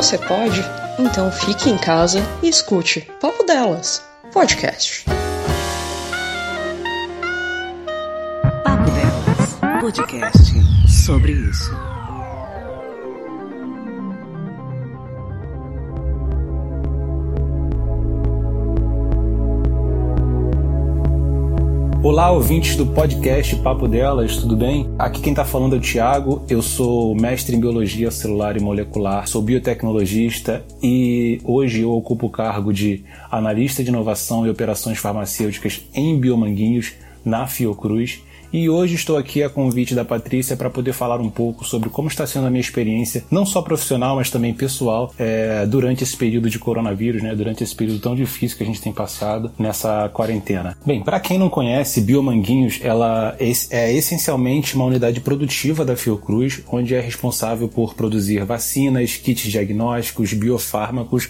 Você pode? Então fique em casa e escute Papo Delas, podcast. Papo Delas, podcast sobre isso. Olá, ouvintes do podcast Papo Delas, tudo bem? Aqui quem está falando é o Thiago, eu sou mestre em Biologia Celular e Molecular, sou biotecnologista e hoje eu ocupo o cargo de analista de inovação e operações farmacêuticas em Biomanguinhos, na Fiocruz, e hoje estou aqui a convite da Patrícia para poder falar um pouco sobre como está sendo a minha experiência, não só profissional, mas também pessoal, é, durante esse período de coronavírus, né, durante esse período tão difícil que a gente tem passado nessa quarentena. Bem, para quem não conhece, Biomanguinhos ela é, é essencialmente uma unidade produtiva da Fiocruz, onde é responsável por produzir vacinas, kits diagnósticos, biofármacos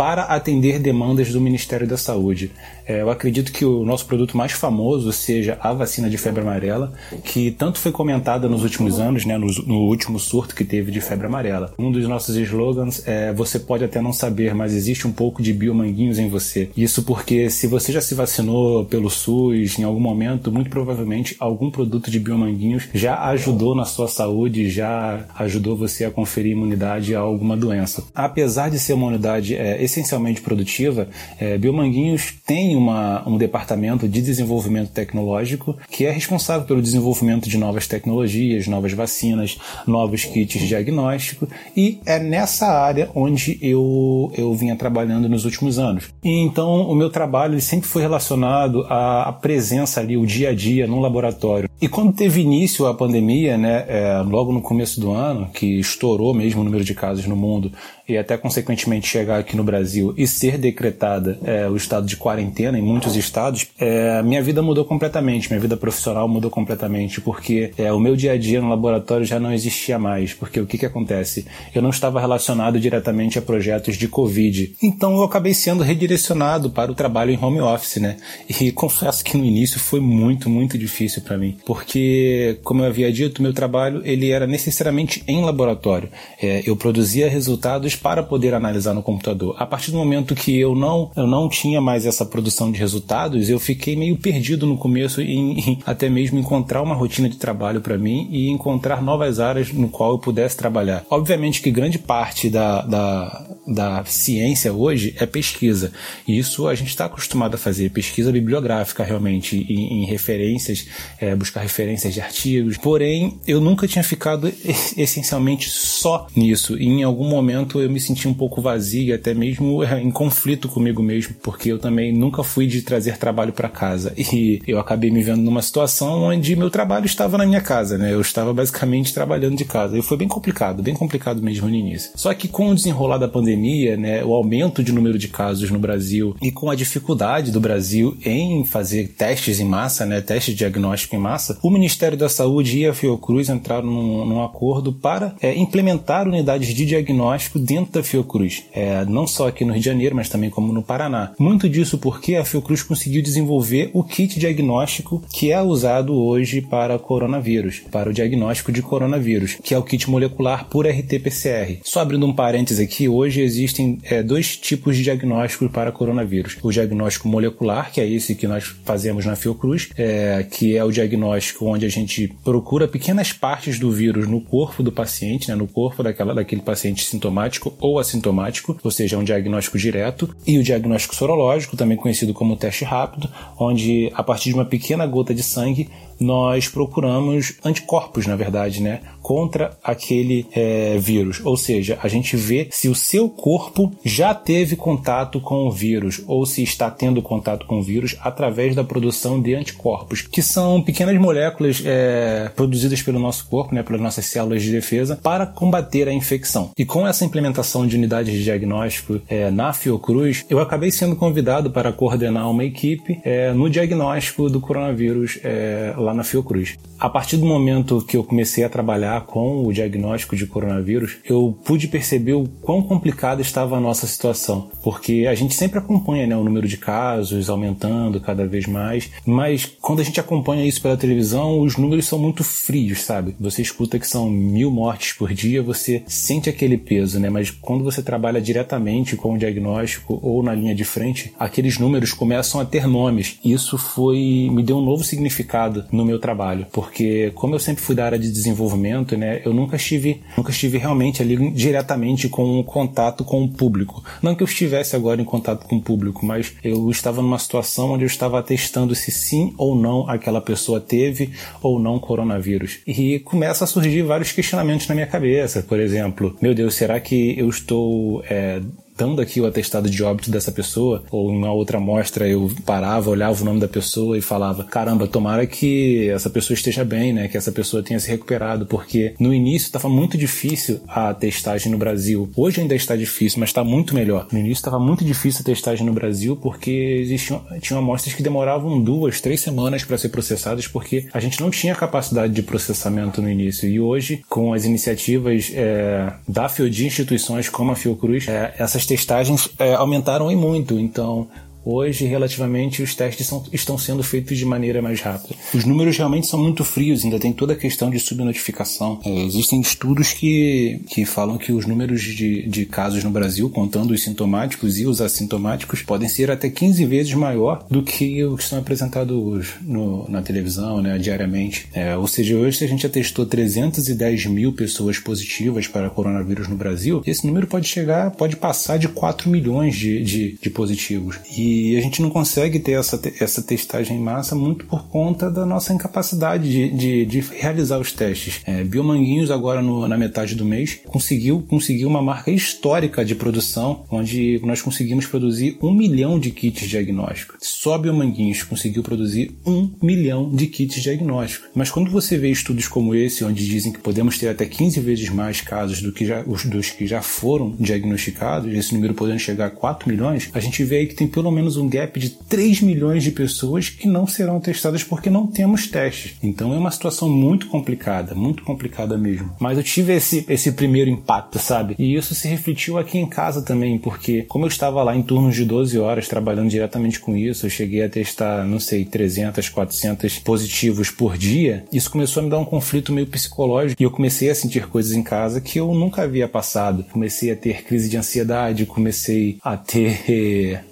para atender demandas do Ministério da Saúde. É, eu acredito que o nosso produto mais famoso seja a vacina de febre amarela, que tanto foi comentada nos últimos anos, né, no, no último surto que teve de febre amarela. Um dos nossos slogans é: Você pode até não saber, mas existe um pouco de biomanguinhos em você. Isso porque se você já se vacinou pelo SUS em algum momento, muito provavelmente algum produto de biomanguinhos já ajudou na sua saúde, já ajudou você a conferir imunidade a alguma doença. Apesar de ser uma unidade é, essencialmente produtiva, é, Biomanguinhos tem uma, um departamento de desenvolvimento tecnológico que é responsável pelo desenvolvimento de novas tecnologias, novas vacinas, novos kits de diagnóstico e é nessa área onde eu, eu vinha trabalhando nos últimos anos. E então o meu trabalho sempre foi relacionado à, à presença ali, o dia a dia no laboratório. E quando teve início a pandemia, né, é, logo no começo do ano, que estourou mesmo o número de casos no mundo e até consequentemente chegar aqui no Brasil e ser decretada é, o estado de quarentena em muitos estados, é, minha vida mudou completamente, minha vida profissional mudou completamente, porque é, o meu dia a dia no laboratório já não existia mais, porque o que, que acontece? Eu não estava relacionado diretamente a projetos de Covid, então eu acabei sendo redirecionado para o trabalho em home office, né? E confesso que no início foi muito, muito difícil para mim, porque, como eu havia dito, meu trabalho ele era necessariamente em laboratório. É, eu produzia resultados para poder analisar no computador. A partir do momento que eu não, eu não tinha mais essa produção de resultados, eu fiquei meio perdido no começo em, em até mesmo encontrar uma rotina de trabalho para mim e encontrar novas áreas no qual eu pudesse trabalhar. Obviamente que grande parte da, da, da ciência hoje é pesquisa. E isso a gente está acostumado a fazer, pesquisa bibliográfica realmente, em, em referências, é, buscar referências de artigos. Porém, eu nunca tinha ficado essencialmente só nisso. E em algum momento eu eu me senti um pouco vazio e até mesmo é, em conflito comigo mesmo, porque eu também nunca fui de trazer trabalho para casa. E eu acabei me vendo numa situação onde meu trabalho estava na minha casa, né? Eu estava basicamente trabalhando de casa. E foi bem complicado, bem complicado mesmo no início. Só que com o desenrolar da pandemia, né, o aumento de número de casos no Brasil e com a dificuldade do Brasil em fazer testes em massa, né, testes diagnóstico em massa, o Ministério da Saúde e a Fiocruz entraram num, num acordo para é, implementar unidades de diagnóstico dentro da Fiocruz, é, não só aqui no Rio de Janeiro, mas também como no Paraná. Muito disso porque a Fiocruz conseguiu desenvolver o kit diagnóstico que é usado hoje para coronavírus, para o diagnóstico de coronavírus, que é o kit molecular por RT-PCR. Só abrindo um parênteses aqui, hoje existem é, dois tipos de diagnósticos para coronavírus. O diagnóstico molecular, que é esse que nós fazemos na Fiocruz, é, que é o diagnóstico onde a gente procura pequenas partes do vírus no corpo do paciente, né, no corpo daquela, daquele paciente sintomático ou assintomático, ou seja, um diagnóstico direto, e o diagnóstico sorológico, também conhecido como teste rápido, onde a partir de uma pequena gota de sangue nós procuramos anticorpos, na verdade, né, contra aquele é, vírus. Ou seja, a gente vê se o seu corpo já teve contato com o vírus ou se está tendo contato com o vírus através da produção de anticorpos, que são pequenas moléculas é, produzidas pelo nosso corpo, né, pelas nossas células de defesa, para combater a infecção. E com essa implementação de unidades de diagnóstico é, na Fiocruz, eu acabei sendo convidado para coordenar uma equipe é, no diagnóstico do coronavírus é, lá na Fiocruz. A partir do momento que eu comecei a trabalhar com o diagnóstico de coronavírus, eu pude perceber o quão complicada estava a nossa situação, porque a gente sempre acompanha né, o número de casos aumentando cada vez mais, mas quando a gente acompanha isso pela televisão, os números são muito frios, sabe? Você escuta que são mil mortes por dia, você sente aquele peso, né? Mas quando você trabalha diretamente com o diagnóstico ou na linha de frente, aqueles números começam a ter nomes. Isso foi me deu um novo significado no meu trabalho, porque como eu sempre fui da área de desenvolvimento, né? Eu nunca estive, nunca estive realmente ali diretamente com um contato com o público. Não que eu estivesse agora em contato com o público, mas eu estava numa situação onde eu estava testando se sim ou não aquela pessoa teve ou não coronavírus. E começa a surgir vários questionamentos na minha cabeça. Por exemplo, meu Deus, será que eu estou é, dando aqui o atestado de óbito dessa pessoa, ou em uma outra amostra eu parava, olhava o nome da pessoa e falava: caramba, tomara que essa pessoa esteja bem, né? Que essa pessoa tenha se recuperado, porque no início estava muito difícil a testagem no Brasil. Hoje ainda está difícil, mas está muito melhor. No início estava muito difícil a testagem no Brasil porque existiam tinham amostras que demoravam duas, três semanas para ser processadas, porque a gente não tinha capacidade de processamento no início. E hoje, com as iniciativas é, da de instituições como a Fiocruz, é, essas testagens é, aumentaram e muito. Então, Hoje, relativamente, os testes são, estão sendo feitos de maneira mais rápida. Os números realmente são muito frios, ainda tem toda a questão de subnotificação. É, existem estudos que, que falam que os números de, de casos no Brasil, contando os sintomáticos e os assintomáticos, podem ser até 15 vezes maior do que os que são apresentados no, na televisão, né, diariamente. É, ou seja, hoje a gente já testou 310 mil pessoas positivas para coronavírus no Brasil, esse número pode chegar, pode passar de 4 milhões de, de, de positivos. E e a gente não consegue ter essa, essa testagem em massa muito por conta da nossa incapacidade de, de, de realizar os testes. É, Biomanguinhos, agora no, na metade do mês, conseguiu, conseguiu uma marca histórica de produção, onde nós conseguimos produzir um milhão de kits diagnósticos. Só Biomanguinhos conseguiu produzir um milhão de kits diagnósticos. Mas quando você vê estudos como esse, onde dizem que podemos ter até 15 vezes mais casos do que já, os, dos que já foram diagnosticados, esse número podendo chegar a 4 milhões, a gente vê aí que tem pelo menos menos um gap de 3 milhões de pessoas que não serão testadas porque não temos testes. Então é uma situação muito complicada, muito complicada mesmo. Mas eu tive esse, esse primeiro impacto, sabe? E isso se refletiu aqui em casa também, porque como eu estava lá em turnos de 12 horas trabalhando diretamente com isso, eu cheguei a testar, não sei, 300, 400 positivos por dia, isso começou a me dar um conflito meio psicológico e eu comecei a sentir coisas em casa que eu nunca havia passado. Comecei a ter crise de ansiedade, comecei a ter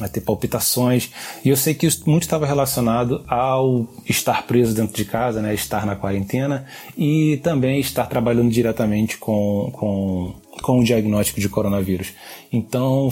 a ter palpitações. E eu sei que isso muito estava relacionado ao estar preso dentro de casa, né, estar na quarentena e também estar trabalhando diretamente com, com, com o diagnóstico de coronavírus. Então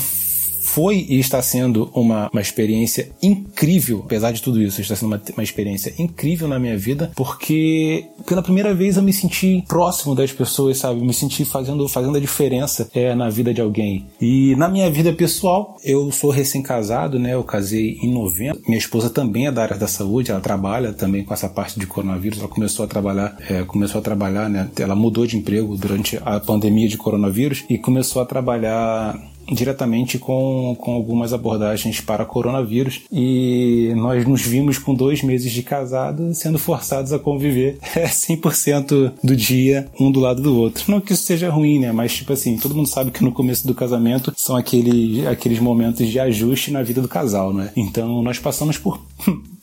foi e está sendo uma, uma experiência incrível, apesar de tudo isso, está sendo uma, uma experiência incrível na minha vida, porque pela primeira vez eu me senti próximo das pessoas, sabe? Me senti fazendo, fazendo a diferença é, na vida de alguém. E na minha vida pessoal, eu sou recém-casado, né? Eu casei em novembro. Minha esposa também é da área da saúde, ela trabalha também com essa parte de coronavírus. Ela começou a trabalhar, é, começou a trabalhar, né? Ela mudou de emprego durante a pandemia de coronavírus e começou a trabalhar diretamente com, com algumas abordagens para coronavírus e nós nos vimos com dois meses de casado sendo forçados a conviver 100% do dia um do lado do outro. Não que isso seja ruim, né? Mas tipo assim, todo mundo sabe que no começo do casamento são aquele, aqueles momentos de ajuste na vida do casal, né? Então nós passamos por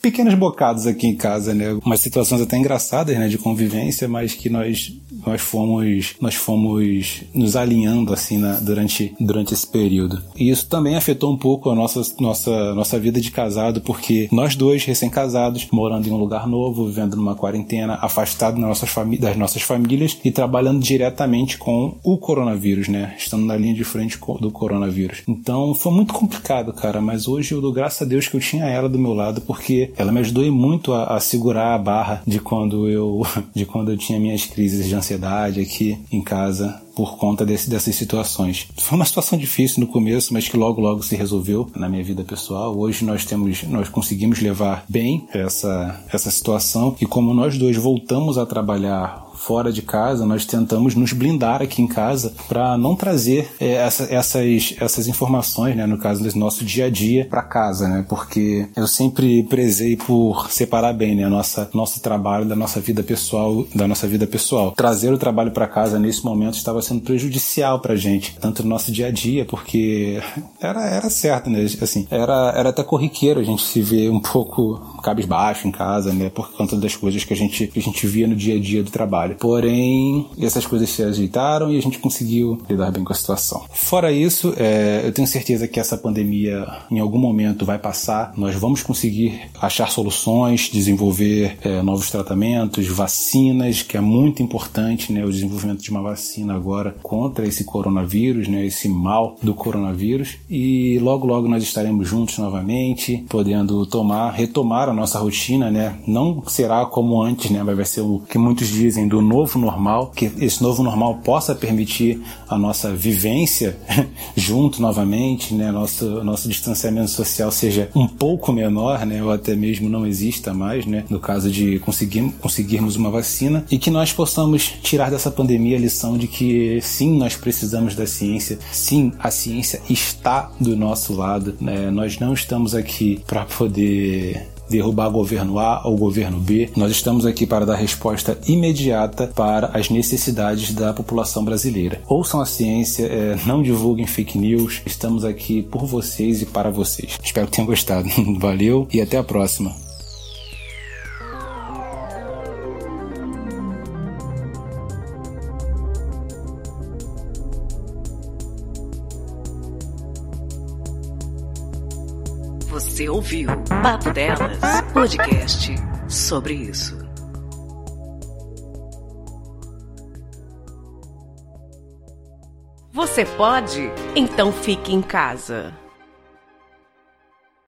pequenos bocados aqui em casa, né? Umas situações até engraçadas, né, de convivência, mas que nós nós fomos nós fomos nos alinhando assim na, durante durante esse período. E isso também afetou um pouco a nossa nossa nossa vida de casado, porque nós dois recém-casados, morando em um lugar novo, vivendo numa quarentena, afastado das nossas, das nossas famílias e trabalhando diretamente com o coronavírus, né? Estando na linha de frente do coronavírus. Então foi muito complicado, cara, mas hoje eu dou graças a Deus que eu tinha ela do meu lado, porque ela me ajudou muito a, a, segurar a barra de quando eu de quando eu tinha minhas crises de ansiedade aqui em casa por conta desse, dessas situações. Foi uma situação difícil no começo, mas que logo logo se resolveu na minha vida pessoal. Hoje nós temos, nós conseguimos levar bem essa essa situação e como nós dois voltamos a trabalhar fora de casa, nós tentamos nos blindar aqui em casa para não trazer é, essa, essas, essas informações, né, no caso do nosso dia a dia, para casa, né? Porque eu sempre prezei por separar bem, né, nossa nosso trabalho da nossa vida pessoal, da nossa vida pessoal. Trazer o trabalho para casa nesse momento estava sendo prejudicial para gente, tanto no nosso dia a dia, porque era era certo, né? Assim, era era até corriqueiro a gente se ver um pouco cabisbaixo em casa, né? Por conta das coisas que a gente que a gente via no dia a dia do trabalho. Porém, essas coisas se ajeitaram e a gente conseguiu lidar bem com a situação. Fora isso, é, eu tenho certeza que essa pandemia em algum momento vai passar. Nós vamos conseguir achar soluções, desenvolver é, novos tratamentos, vacinas, que é muito importante, né? O desenvolvimento de uma vacina agora contra esse coronavírus, né? Esse mal do coronavírus. E logo, logo nós estaremos juntos novamente, podendo tomar, retomar a nossa rotina, né? Não será como antes, né? Vai ser o que muitos dizem do novo normal, que esse novo normal possa permitir a nossa vivência junto novamente, né? Nosso, nosso distanciamento social seja um pouco menor, né? Ou até mesmo não exista mais, né? No caso de conseguir, conseguirmos uma vacina e que nós possamos tirar dessa pandemia a lição de que sim, nós precisamos da ciência, sim, a ciência está do nosso lado, né? Nós não estamos aqui para poder derrubar governo A ou governo B. Nós estamos aqui para dar resposta imediata para as necessidades da população brasileira. Ouçam a ciência, é, não divulguem fake news. Estamos aqui por vocês e para vocês. Espero que tenham gostado. Valeu e até a próxima. Você ouviu Papo Delas, podcast sobre isso. Você pode? Então fique em casa.